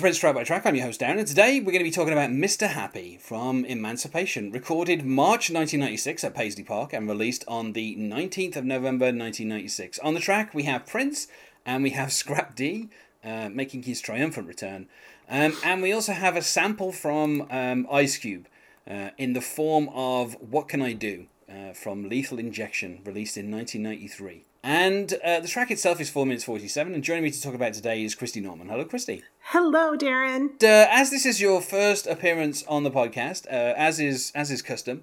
Prince Track by Track. I'm your host Darren, and today we're going to be talking about Mr. Happy from Emancipation, recorded March 1996 at Paisley Park and released on the 19th of November 1996. On the track, we have Prince and we have Scrap D uh, making his triumphant return, um, and we also have a sample from um, Ice Cube uh, in the form of What Can I Do uh, from Lethal Injection, released in 1993. And uh, the track itself is 4 minutes 47, and joining me to talk about today is Christy Norman. Hello, Christy. Hello, Darren. Uh, as this is your first appearance on the podcast, uh, as is as is custom,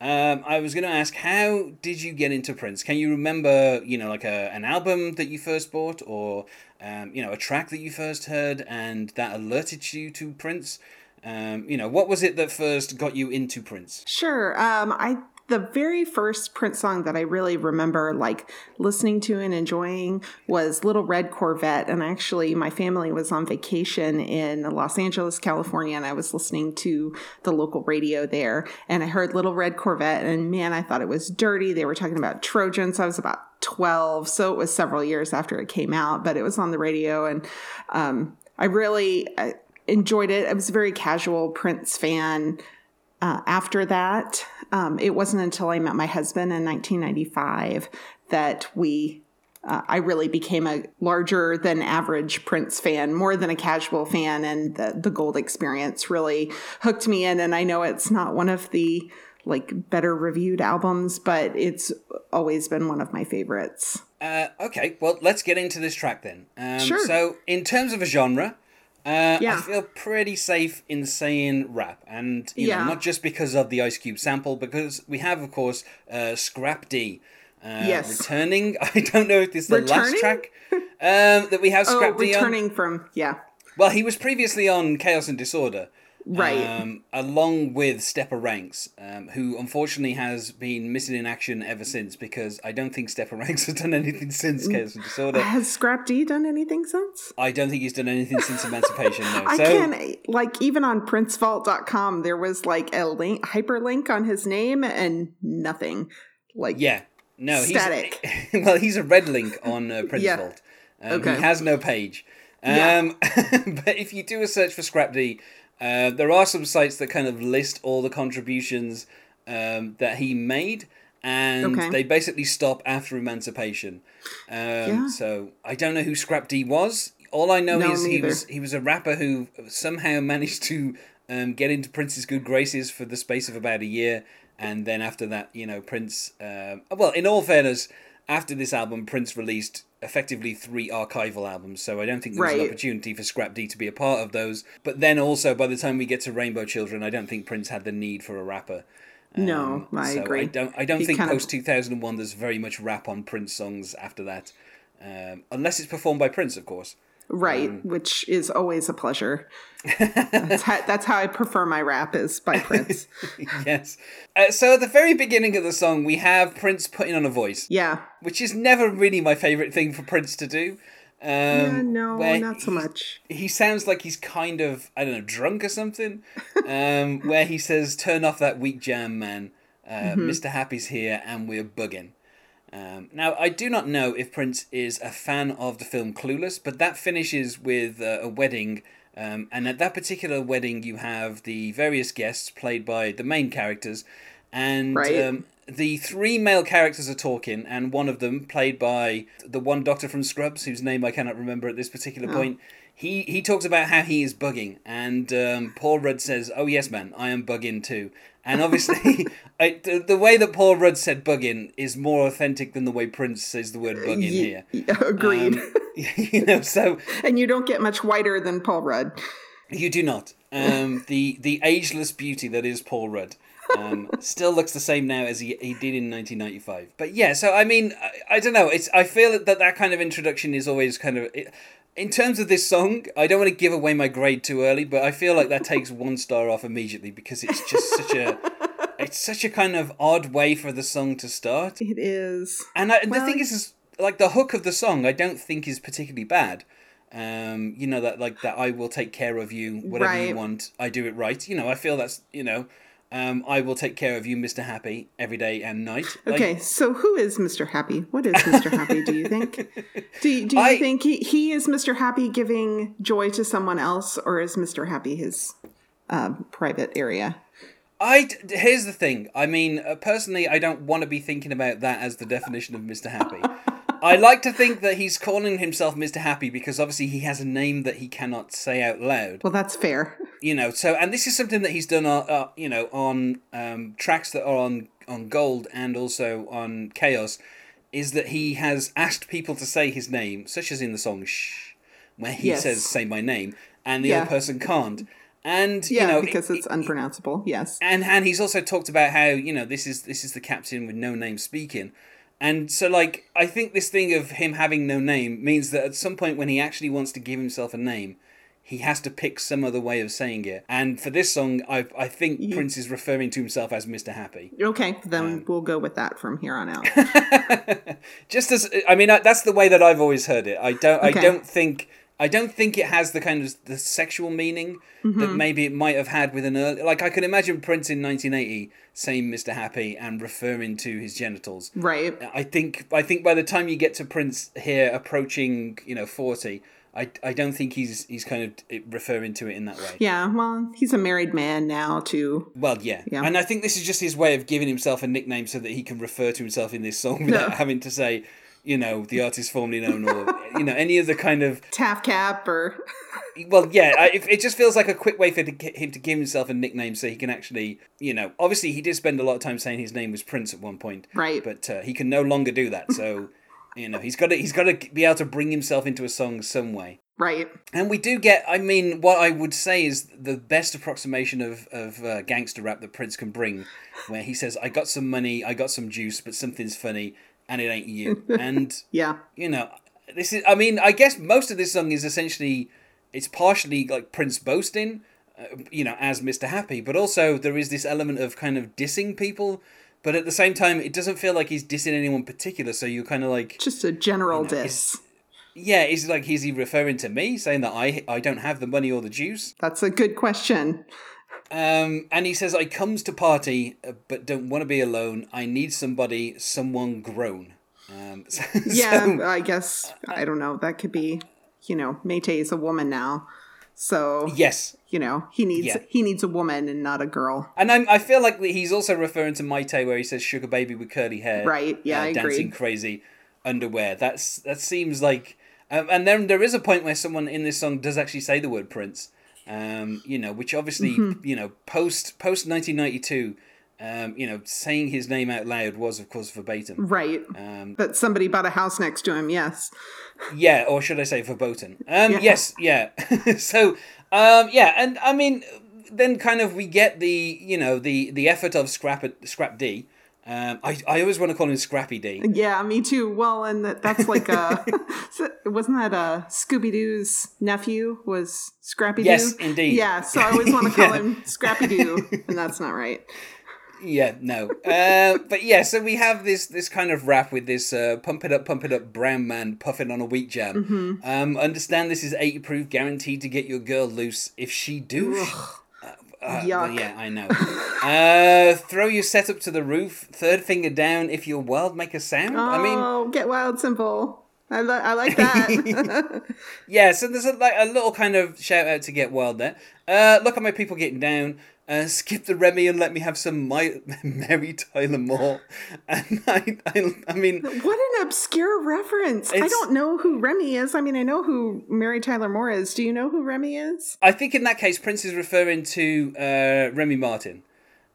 um, I was going to ask, how did you get into Prince? Can you remember, you know, like a, an album that you first bought, or um, you know, a track that you first heard, and that alerted you to Prince? Um, you know, what was it that first got you into Prince? Sure. Um, I the very first Prince song that I really remember like listening to and enjoying was Little Red Corvette. And actually, my family was on vacation in Los Angeles, California, and I was listening to the local radio there. And I heard Little Red Corvette, and man, I thought it was dirty. They were talking about Trojans. I was about 12, so it was several years after it came out, but it was on the radio. And um, I really I enjoyed it. I was a very casual Prince fan. Uh, after that, um, it wasn't until I met my husband in 1995 that we uh, I really became a larger than average Prince fan, more than a casual fan, and the, the Gold Experience really hooked me in. And I know it's not one of the like better reviewed albums, but it's always been one of my favorites. Uh, okay, well, let's get into this track then. Um, Sure. So, in terms of a genre, uh, I feel pretty safe in saying rap, and you Yeah. know, not just because of the Ice Cube sample, because we have, of course, uh, Scrap D. Uh, Yes. returning. I don't know if this is the last track um, that we have Oh, Scrap D on. returning from yeah, Well, he was previously on Chaos and Disorder, right. um, along with Stepper Ranks, um, who unfortunately has been missing in action ever since because I don't think Stepper Ranks has done anything since Chaos and Disorder. Has Scrap D done anything since? I don't think he's done anything since Emancipation. No. I so can't like even on princevault.com there was like a link hyperlink on his name and nothing. Like yeah, no, Static. he's well, he's a red link on uh, Prince Yeah. Vault. Um, Okay. He has no page. Yeah. Um, but if you do a search for Scrap D, uh, there are some sites that kind of list all the contributions um, that he made. And Okay. they basically stop after Emancipation. Um, Yeah. So I don't know who Scrap D was. All I know No, is he was he was a rapper who somehow managed to um, get into Prince's good graces for the space of about a year, and then after that, you know, Prince. Um, well, in all fairness, after this album, Prince released effectively three archival albums, so I don't think there's was an opportunity for Scrap D to be a part of those. But then also, by the time we get to Rainbow Children, I don't think Prince had the need for a rapper. No, Um, I so agree. I don't. I don't He think post two thousand and one there's very much rap on Prince songs after that, um, unless it's performed by Prince, of course. Right, Um, which is always a pleasure. that's, how, that's how I prefer my rap is by Prince. yes. Uh, so at the very beginning of the song, we have Prince putting on a voice, yeah. which is never really my favorite thing for Prince to do. Um, yeah, no, not so much. He sounds like he's kind of I don't know drunk or something. Um, where he says, "Turn off that weak jam, man. Uh, Mm-hmm. Mr. Happy's here, and we're bugging." Um, now, I do not know if Prince is a fan of the film Clueless, but that finishes with uh, a wedding. Um, and at that particular wedding, you have the various guests played by the main characters, and Right. um, the three male characters are talking, and one of them, played by the one doctor from Scrubs, whose name I cannot remember at this particular point, he he talks about how he is bugging, and um, Paul Rudd says, "Oh yes, man, I am bugging too." And obviously, I, the, the way that Paul Rudd said bugging is more authentic than the way Prince says the word bugging here. agreed. Um, you know, so and you don't get much whiter than Paul Rudd. you do not. Um, the the ageless beauty that is Paul Rudd um, still looks the same now as he, he did in 1995. But yeah, so I mean, I, I don't know. It's I feel that that kind of introduction is always kind of. It, in terms of this song, I don't want to give away my grade too early, but I feel like that takes one star off immediately because it's just such a. It's such a kind of odd way for the song to start. It is. And I, the thing is, is, like the hook of the song, I don't think is particularly bad. Um, you know that like that I will take care of you, whatever you want, I do it right. You know, I feel that's you know, Um, I will take care of you, Mr. Happy, every day and night. Like, Okay, so who is Mr. Happy? What is Mr. Happy, do you think? Do you, do you I- think he, he is Mr. Happy giving joy to someone else, or is Mr. Happy his uh, private area? I here's the thing. I mean, uh, personally, I don't want to be thinking about that as the definition of Mr. Happy. I like to think that he's calling himself Mr. Happy because obviously he has a name that he cannot say out loud. Well, that's fair. You know, so and this is something that he's done, uh, uh, you know, on um, tracks that are on on Gold and also on Chaos, is that he has asked people to say his name, such as in the song "Shh," where he Yes. says "Say my name," and the Yeah. other person can't. And Yeah, you know, because it- it's unpronounceable. Yes. and and he's also talked about how you know this is this is the captain with no name speaking and so like i think this thing of him having no name means that at some point when he actually wants to give himself a name he has to pick some other way of saying it and for this song i i think prince is referring to himself as mr happy Okay, then Um, we'll go with that from here on out. just as i mean that's the way that i've always heard it i don't i don't think I don't think it has the kind of the sexual meaning Mm-hmm. that maybe it might have had with an early. Like I can imagine Prince in 1980 saying "Mr. Happy" and referring to his genitals. right. I think I think by the time you get to Prince here approaching, you know, 40, I, I don't think he's he's kind of referring to it in that way. Yeah, well, he's a married man now, too. Well, yeah. Yeah. And I think this is just his way of giving himself a nickname so that he can refer to himself in this song without No. having to say, you know, the artist formerly known or, you know, any of the kind of. TAFKAP or. Well, yeah, I, it, it just feels like a quick way for him to give himself a nickname so he can actually, you know, obviously he did spend a lot of time saying his name was Prince at one point. Right. But uh, he can no longer do that. So, you know, he's got to he's got to be able to bring himself into a song some way. Right. And we do get, I mean, what I would say is the best approximation of, of uh, gangster rap that Prince can bring, where he says, I got some money, I got some juice, but something's funny, and it ain't you. and, Yeah. you know, this is, I mean, I guess most of this song is essentially, it's partially like Prince boasting, uh, you know, as Mr. Happy, but also there is this element of kind of dissing people. But at the same time, it doesn't feel like he's dissing anyone particular. So you're kind of like, Just a general You know, diss. yeah, is like is he referring to me, saying that I I don't have the money or the juice? That's a good question. Um, and he says, I comes to party, uh, but don't want to be alone. I need somebody, someone grown. Um, so- Yeah, so- I guess, I don't know. That could be, you know, Mayte is a woman now. So, yes. you know, he needs Yeah. he needs a woman and not a girl. And I'm, I feel like he's also referring to Mayte, where he says "sugar baby with curly hair," Right, yeah, I dancing crazy underwear. That's that seems like, um, and then there is a point where someone in this song does actually say the word Prince, um, you know, which obviously, Mm-hmm. you know, post post nineteen ninety two, um, you know, saying his name out loud was of course verbatim. Right. Um, But somebody bought a house next to him, yes. Yeah, or should I say verboten? Um, Yeah. Yes, yeah. so, um, yeah, and I mean, then kind of we get the you know the the effort of Scrap Scrap D. Um, I I always want to call him Scrappy D. Yeah, me too. Well, and that, that's like a wasn't that a Scooby Doo's nephew was Scrappy Doo? Yes, indeed. Yeah, so I always want to call Yeah. him Scrappy Doo, and that's not right. Yeah, no. Uh, but yeah, so we have this this kind of rap with this uh, pump it up, pump it up, brown man puffing on a wheat jam. Mm-hmm. Um, understand this is eighty proof, guaranteed to get your girl loose if she douche. Uh, uh, Yuck. yeah, I know. uh, throw your setup to the roof. Third finger down. If you're wild, make a sound. I mean, oh, get wild, simple. I, li- I like that. yeah. So there's a, like a little kind of shout out to get wild there. Uh, look at my people getting down. Uh, skip the Remy and let me have some my Mary Tyler Moore. And I, I, I mean, what an obscure reference. I don't know who Remy is. I mean, I know who Mary Tyler Moore is. Do you know who Remy is? I think in that case, Prince is referring to uh, Remy Martin,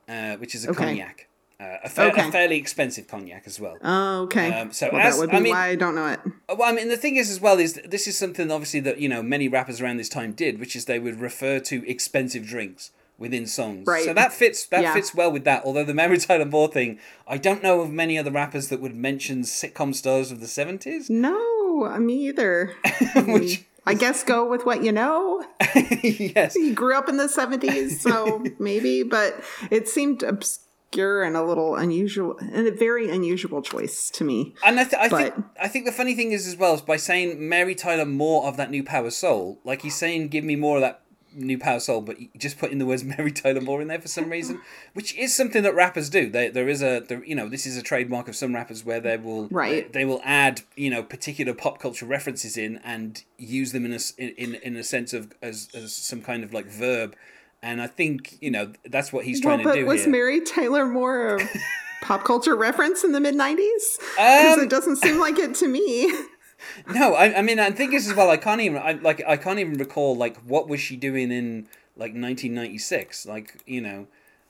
uh, which is a Okay. cognac, uh, a, fa- Okay. a fairly expensive cognac as well. Oh, okay. Um, so well, as- that would be I mean- why I don't know it. Uh, Well, I mean, the thing is, as well, is th- this is something obviously that you know many rappers around this time did, which is they would refer to expensive drinks within songs. Right. So that fits that Yeah. fits well with that. Although the Mary Tyler Moore thing, I don't know of many other rappers that would mention sitcom stars of the seventies. No, uh, me either. Which- I guess go with what you know. yes. He grew up in the 70s, so maybe, but it seemed obscure and a little unusual, and a very unusual choice to me. And I, th- I think I think the funny thing is as well is by saying Mary Tyler more of that new power soul, like he's saying, give me more of that New Power Soul, but just putting the words Mary Tyler Moore in there for some reason, which is something that rappers do. They, there is a, there, you know, this is a trademark of some rappers where they will, Right. They, will add, you know, particular pop culture references in and use them in a, in, in a sense of as, as some kind of like verb. And I think, you know, that's what he's Well, trying but to do was here. Mary Tyler Moore a pop culture reference in the mid '90s? Because Um, it doesn't seem like it to me. No, I, I mean, I think this as well. I can't even, I, like, I can't even recall like what was she doing in like 1996. Like, you know,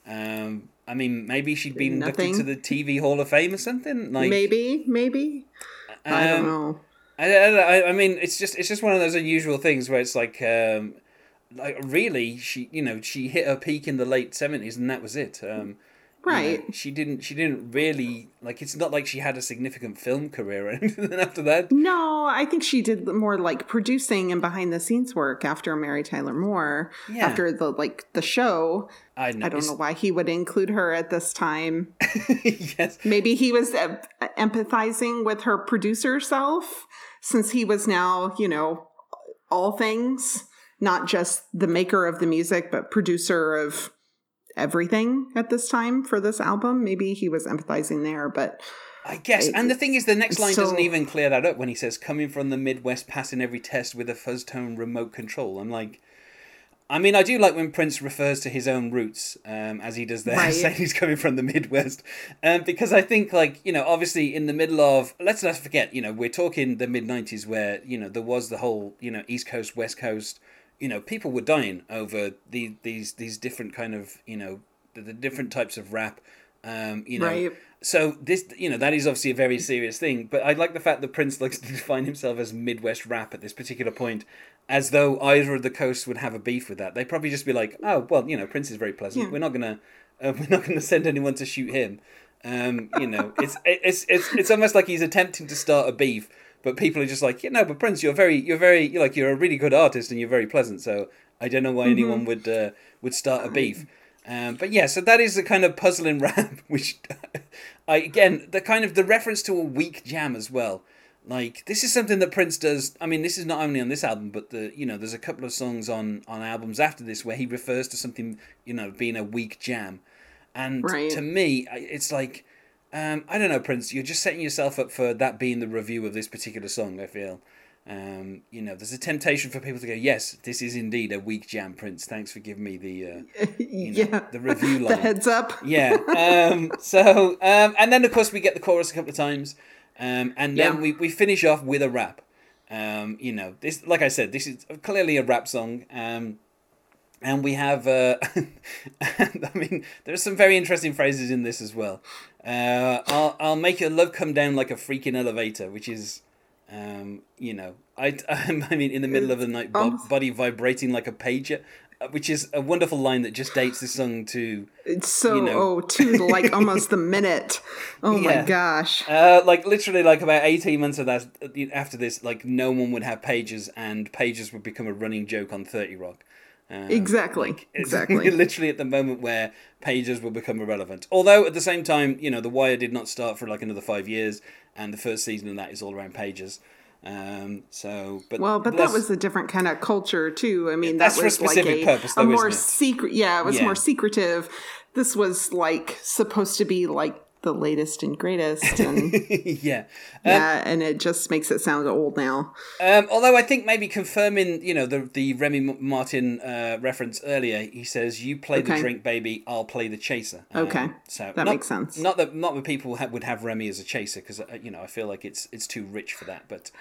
um, I mean, maybe she'd been inducted Nothing. to the TV Hall of Fame or something. Like, maybe, maybe. I don't um, know. I, I, I mean, it's just it's just one of those unusual things where it's like, um, like really, she you know she hit her peak in the late seventies and that was it. Um, you know, Right. she didn't she didn't really like. It's not like she had a significant film career or anything after that. No, I think she did more like producing and behind the scenes work after Mary Tyler Moore. Yeah. After the like the show. I know. I don't know why he would include her at this time. yes. Maybe he was empathizing with her producer self since he was now, you know, all things, not just the maker of the music, but producer of everything at this time for this album. Maybe he was empathizing there, but I guess. And the thing is, the next line so- doesn't even clear that up when he says, coming from the Midwest, passing every test with a fuzz tone remote control. I'm like, I mean, I do like when Prince refers to his own roots, um, as he does there, Right. saying he's coming from the Midwest. Um, because I think, like, you know, obviously in the middle of, let's not forget, you know, we're talking the mid 90s where, you know, there was the whole, you know, East Coast, West Coast, you know, people were dying over the, these, these different kind of, you know, the, the different types of rap. Um, you know, Right. so this, you know, that is obviously a very serious thing. But I like the fact that Prince likes to define himself as Midwest rap at this particular point, as though either of the coasts would have a beef with that. They'd probably just be like, "Oh, well, you know, Prince is very pleasant. Yeah. We're not gonna, uh, we're not gonna send anyone to shoot him." Um, you know, it's it's it's it's almost like he's attempting to start a beef, but people are just like, "You know, but Prince, you're very, you're very, you're like, you're a really good artist and you're very pleasant." So I don't know why anyone would uh, would start a beef. Um, but yeah, so that is the kind of puzzling rap, which I again the kind of the reference to a weak jam as well. Like this is something that Prince does. I mean, this is not only on this album, but the you know there's a couple of songs on on albums after this where he refers to something you know being a weak jam, and Right. to me it's like um, I don't know, Prince. You're just setting yourself up for that being the review of this particular song. I feel. Um, you know, there's a temptation for people to go, "Yes, this is indeed a weak jam, Prince. Thanks for giving me the uh, you know, the review line." the heads up. Yeah. Um, so, um, and then of course we get the chorus a couple of times, um, and then Yeah. we, we finish off with a rap. Um, you know, this, like I said, this is clearly a rap song. Um, and we have, uh, I mean, there are some very interesting phrases in this as well. Uh, I'll, I'll make your love come down like a freaking elevator, which is, um, you know, I, I mean, in the middle of the night, bo- body vibrating like a pager, uh, which is a wonderful line that just dates the song to It's so you know. oh to like almost the minute. Oh Yeah. my gosh. Uh, like literally, like about eighteen months of that after this, like no one would have pages, and pages would become a running joke on Thirty Rock. Um, Exactly, like, exactly. literally at the moment where pages will become irrelevant. Although at the same time, you know, The Wire did not start for like another five years, and the first season of that is all around pages. Um, so, but Well, but that was a different kind of culture too. I mean, That's that for a was specific like a, purpose, a more secret. Yeah, it was Yeah. more secretive. This was like supposed to be like the latest and greatest, and yeah. yeah, and it just makes it sound old now. Um, although I think maybe confirming, you know, the the Remy Martin uh, reference earlier, he says, "You play the drink, baby. I'll play the chaser." Um, Okay. so That not- makes sense. Not that not that people ha- would have Remy as a chaser because uh, you know I feel like it's it's too rich for that. But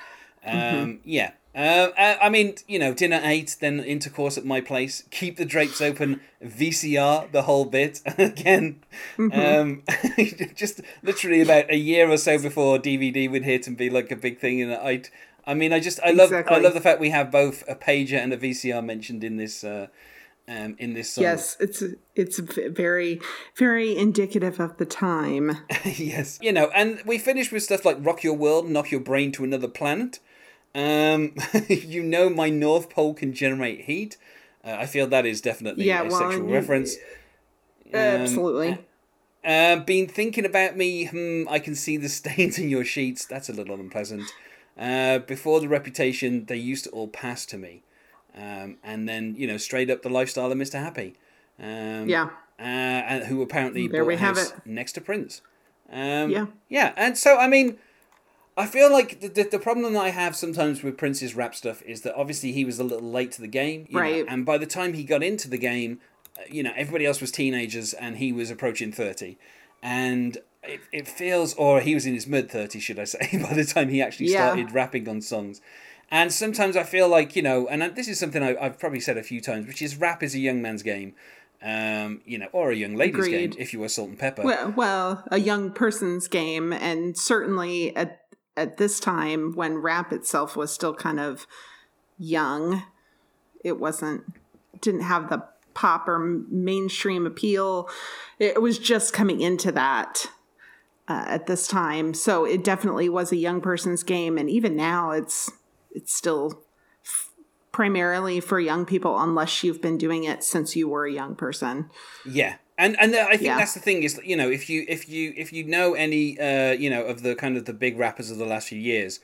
um, Mm-hmm. yeah, uh, I, I mean, you know, dinner at eight, then intercourse at my place. Keep the drapes open. VCR the whole bit again. Mm-hmm. Um, just literally about a year or so before DVD would hit and be like a big thing, and I. I mean, I just I love I love the fact we have both a pager and a VCR mentioned in this uh, um, in this song. Yes, it's it's very very indicative of the time. yes. You know, and we finish with stuff like Rock Your World, Knock Your Brain to Another Planet. Um, you know, my North Pole can generate heat. Uh, I feel that is definitely Yeah, a well, sexual you- reference. Um, Absolutely. Uh, been thinking about me. Hmm, I can see the stains in your sheets. That's a little unpleasant. Uh, before the reputation, they used to all pass to me. um, and then you know straight up the lifestyle of Mr. Happy. Um, yeah. Uh, and who apparently there bought we have it. next to Prince. Um, Yeah. Yeah, and so I mean, I feel like the, the, the problem that I have sometimes with Prince's rap stuff is that obviously he was a little late to the game, you know, Right. and by the time he got into the game, uh, you know, everybody else was teenagers and he was approaching thirty, and it, it feels, or he was in his mid thirties, should I say, by the time he actually Yeah. started rapping on songs. And sometimes I feel like, you know, and this is something I, I've probably said a few times, which is rap is a young man's game, um, you know, or a young lady's game if you were Salt-N-Pepa. Well, well, a young person's game, and certainly at at this time when rap itself was still kind of young, it wasn't didn't have the pop or mainstream appeal. It was just coming into that uh, at this time, so it definitely was a young person's game, and even now, it's it's still primarily for young people unless you've been doing it since you were a young person. Yeah, and and I think Yeah. that's the thing is you know if you if you if you know any uh, you know of the kind of the big rappers of the last few years,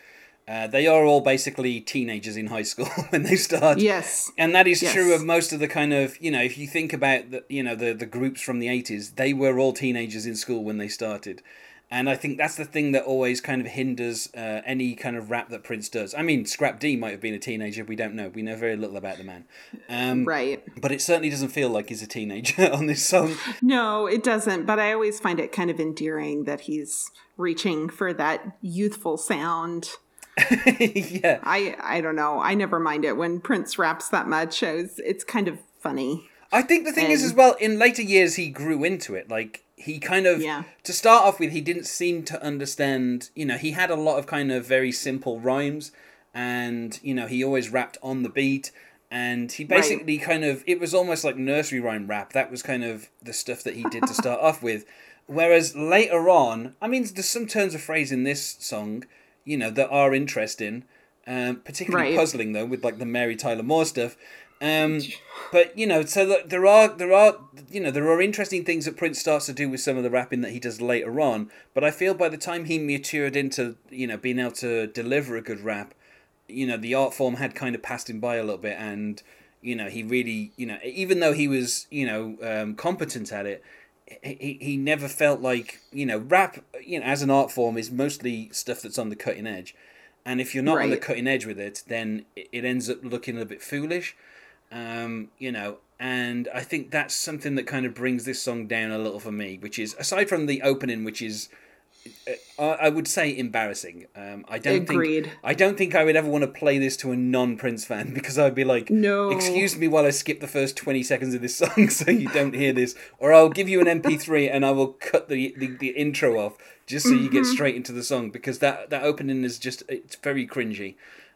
uh, they are all basically teenagers in high school when they start. Yes. And that is Yes. true of most of the kind of you know if you think about the you know the the groups from the eighties, they were all teenagers in school when they started. And I think that's the thing that always kind of hinders uh, any kind of rap that Prince does. I mean, Scrap D might have been a teenager. We don't know. We know very little about the man. Um, Right. But it certainly doesn't feel like he's a teenager on this song. No, it doesn't. But I always find it kind of endearing that he's reaching for that youthful sound. yeah. I I don't know. I never mind it when Prince raps that much. It's, it's kind of funny. I think the thing is as well, in later years he grew into it. Like he kind of Yeah. to start off with, he didn't seem to understand. You know, he had a lot of kind of very simple rhymes, and you know he always rapped on the beat. And he basically kind of it was almost like nursery rhyme rap. That was kind of the stuff that he did to start off with. Whereas later on, I mean, there's some turns of phrase in this song, you know, that are interesting. Um, particularly Right. puzzling though, with like the Mary Tyler Moore stuff. Um, but you know, so that there are there are you know there are interesting things that Prince starts to do with some of the rapping that he does later on. But I feel by the time he matured into you know being able to deliver a good rap, you know the art form had kind of passed him by a little bit, and you know he really you know even though he was you know um, competent at it. He, he never felt like you know rap you know as an art form is mostly stuff that's on the cutting edge and if you're not on the cutting edge with it, then it it ends up looking a bit foolish, um, you know. And I think that's something that kind of brings this song down a little for me, which is aside from the opening, which is uh, I I would say embarrassing. Um, I don't Agreed. think I don't think I would ever want to play this to a non-Prince fan because I'd be like, No. excuse me while I skip the first twenty seconds of this song so you don't hear this, or I'll give you an MP3 and I will cut the the, the intro off just so you get Mm-hmm. straight into the song because that that opening is just it's very cringy.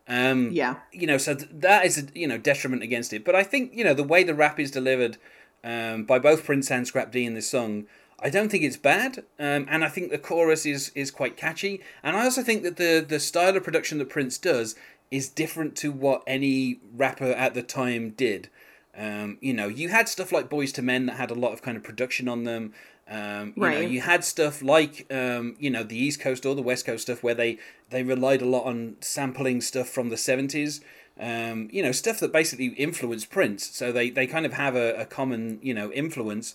Um, Yeah. you know, so that is a you know detriment against it. But I think you know the way the rap is delivered um, by both Prince and Scrap D in this song, I don't think it's bad, um, and I think the chorus is is quite catchy. And I also think that the the style of production that Prince does is different to what any rapper at the time did. Um, you know, you had stuff like Boyz II Men that had a lot of kind of production on them. Um, you know, you had stuff like um, you know the East Coast or the West Coast stuff where they they relied a lot on sampling stuff from the seventies. Um, you know, stuff that basically influenced Prince. So they they kind of have a, a common you know influence.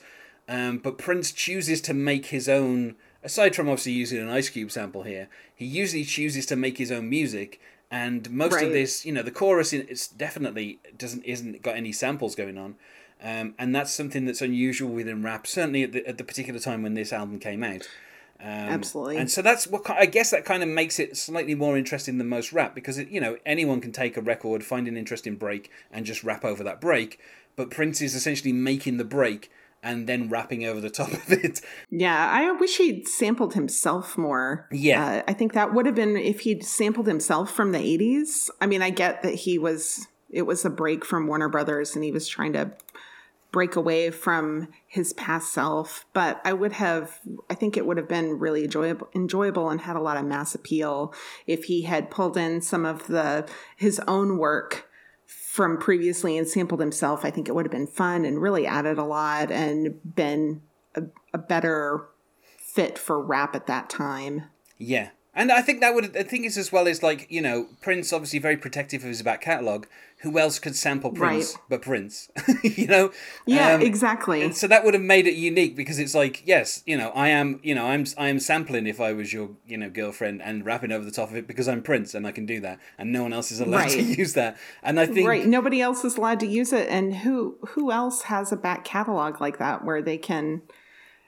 Um, but Prince chooses to make his own. Aside from obviously using an Ice Cube sample here, he usually chooses to make his own music. And most of this, you know, the chorus in- it's definitely doesn't isn't got any samples going on. Um, and that's something that's unusual within rap, certainly at the, at the particular time when this album came out. Um, Absolutely. And so that's what I guess that kind of makes it slightly more interesting than most rap because it, you know anyone can take a record, find an interesting break, and just rap over that break. But Prince is essentially making the break and then rapping over the top of it. Yeah, I wish he'd sampled himself more. Yeah. Uh, I think that would have been if he'd sampled himself from the 80s. I mean, I get that he was, it was a break from Warner Brothers and he was trying to break away from his past self, but I would have, I think it would have been really enjoyable, enjoyable and had a lot of mass appeal if he had pulled in some of the, his own work from previously and sampled himself, I think it would have been fun and really added a lot and been a, a better fit for rap at that time. Yeah, And I think that would the thing is as well is like you know Prince obviously very protective of his back catalogue. Who else could sample Prince Right. but Prince? you know. Yeah, Um, exactly. And so that would have made it unique because it's like, yes, you know, I am, you know, I'm, I am sampling if I was your, you know, girlfriend and rapping over the top of it because I'm Prince and I can do that, and no one else is allowed to use that. And I think, right. Nobody else is allowed to use it. And who who else has a back catalog like that where they can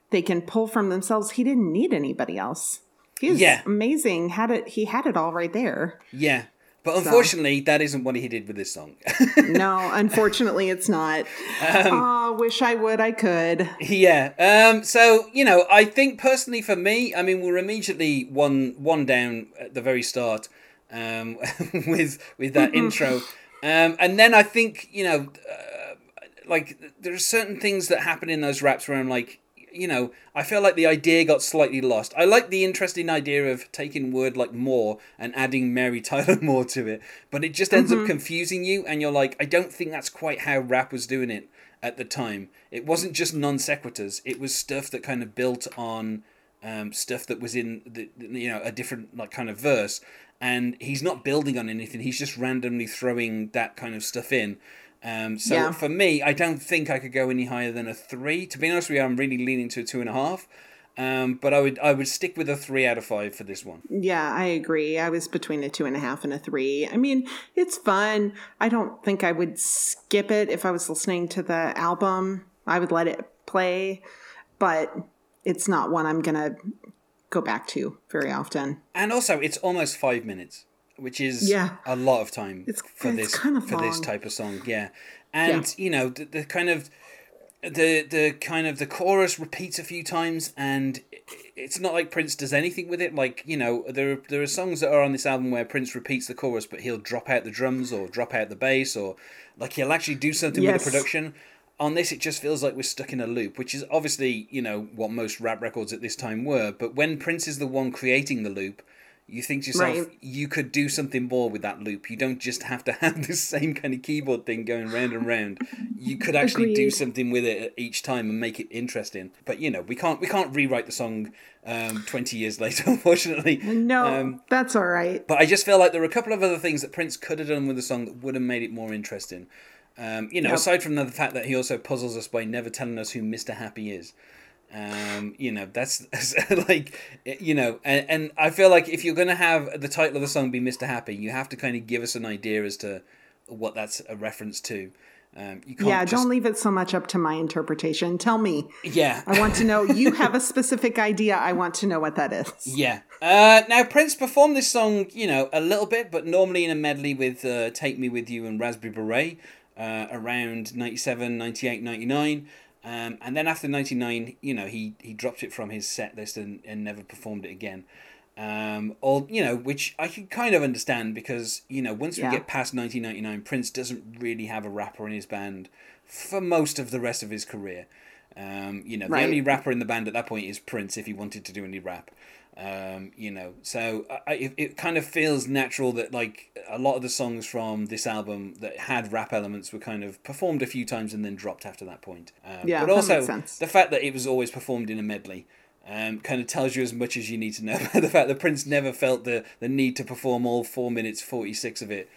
they can pull from themselves? He didn't need anybody else. He was Yeah. amazing. Had it he had it all right there. yeah, but unfortunately, that isn't what he did with this song. No, unfortunately it's not. Um, oh, wish I would I could. Yeah. Um. So you know, I think personally for me, I mean, we're immediately one one down at the very start, um, with with that intro, um, and then I think you know, uh, like there are certain things that happen in those raps where I'm like. You know, I feel like the idea got slightly lost. I like the interesting idea of taking word like more and adding Mary Tyler Moore to it, but it just ends up confusing you, and you're like, I don't think that's quite how rap was doing it at the time. It wasn't just non sequiturs. It was stuff that kind of built on um, stuff that was in the- you know a different like kind of verse, and he's not building on anything. He's just randomly throwing that kind of stuff in. Um, so Yeah. for me, I don't think I could go any higher than a three. To be honest with you, I'm really leaning to a two and a half. Um, but I would I would stick with a three out of five for this one. Yeah, I agree. I was between a two and a half and a three. I mean, it's fun. I don't think I would skip it if I was listening to the album. I would let it play, but it's not one I'm gonna go back to very often. And also, it's almost five minutes, which is Yeah. a lot of time It's- for it's this kind of for this type of song. Yeah, and you know the, the kind of the the kind of the chorus repeats a few times, and it's not like Prince does anything with it. Like you know, there are, there are songs that are on this album where Prince repeats the chorus, but he'll drop out the drums or drop out the bass, or like he'll actually do something with the production. On this, it just feels like we're stuck in a loop, which is obviously, you know, what most rap records at this time were. But when Prince is the one creating the loop, you think to yourself, Right. you could do something more with that loop. You don't just have to have this same kind of keyboard thing going round and round. You could actually do something with it each time and make it interesting. But you know, we can't we can't rewrite the song um, twenty years later, unfortunately. No, Um, that's all right. but I just feel like there were a couple of other things that Prince could have done with the song that would have made it more interesting. Um, you know, Yep. aside from the fact that he also puzzles us by never telling us who Mr. Happy is. Um, you know, that's like, you know, and, and I feel like if you're going to have the title of the song be Mr. Happy, you have to kind of give us an idea as to what that's a reference to. Um, you can't Yeah, just, don't leave it so much up to my interpretation. Tell me. yeah. I want to know. You have a specific idea. I want to know what that is. Yeah. Uh, now Prince performed this song, you know, a little bit, but normally in a medley with uh, "Take Me with You" and "Raspberry Beret" uh, around 97, 98, 99. Um, and then after 99, you know, he, he dropped it from his set list and, and never performed it again. Um, all you know, which I can kind of understand because you know once Yeah. we get past 1999, Prince doesn't really have a rapper in his band for most of the rest of his career. Um, you know, the only rapper in the band at that point is Prince if he wanted to do any rap. Um, you know, so I, it, it kind of feels natural that like a lot of the songs from this album that had rap elements were kind of performed a few times and then dropped after that point. Um, Yeah, but that also makes sense. the fact that it was always performed in a medley um, kind of tells you as much as you need to know about the fact that Prince never felt the, the need to perform all four minutes forty six of it.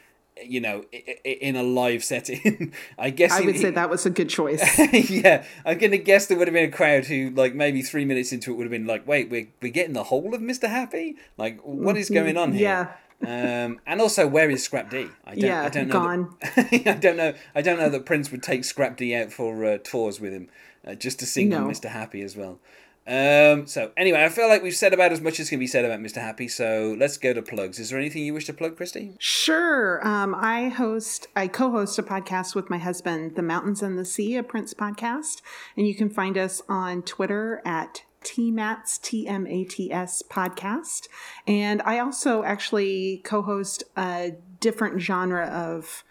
You know, in a live setting. I guess I would he- say that was a good choice. yeah, I'm gonna guess there would have been a crowd who, like, maybe three minutes into it would have been like, "Wait, we're we're getting the whole of Mr. Happy? Like, what is going on here?" Yeah. um, and also, where is Scrap D? I don't, Yeah, I don't know. gone. That, I don't know. I don't know that Prince would take Scrap D out for uh, tours with him, uh, just to sing on No. Mr. Happy as well. Um, so anyway, I feel like we've said about as much as can be said about Mr. Happy. So let's go to plugs. Is there anything you wish to plug, Christy? Sure. Um, I host, I co-host a podcast with my husband, The Mountains and the Sea, a Prince podcast, and you can find us on Twitter at TMATS, T-M-A-T-S podcast. And I also actually co-host a different genre of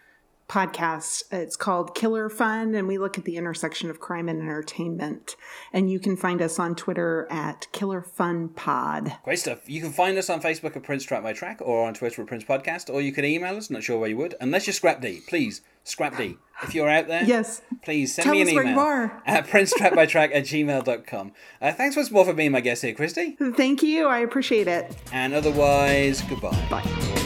podcast. It's called Killer Fun, and we look at the intersection of crime and entertainment. And you can find us on Twitter at Killer Fun Pod. Great stuff. You can find us on Facebook at Prince Track by Track or on Twitter at Prince Podcast, or you could email us. Not sure where you would, unless you're Scrap D. Please, Scrap D. If you're out there, yes, please send Tell me an us where you email at princetrackbytrack at gmail.com. Uh, thanks once more for being my guest here, Christy. Thank you. I appreciate it. And otherwise, goodbye. Bye.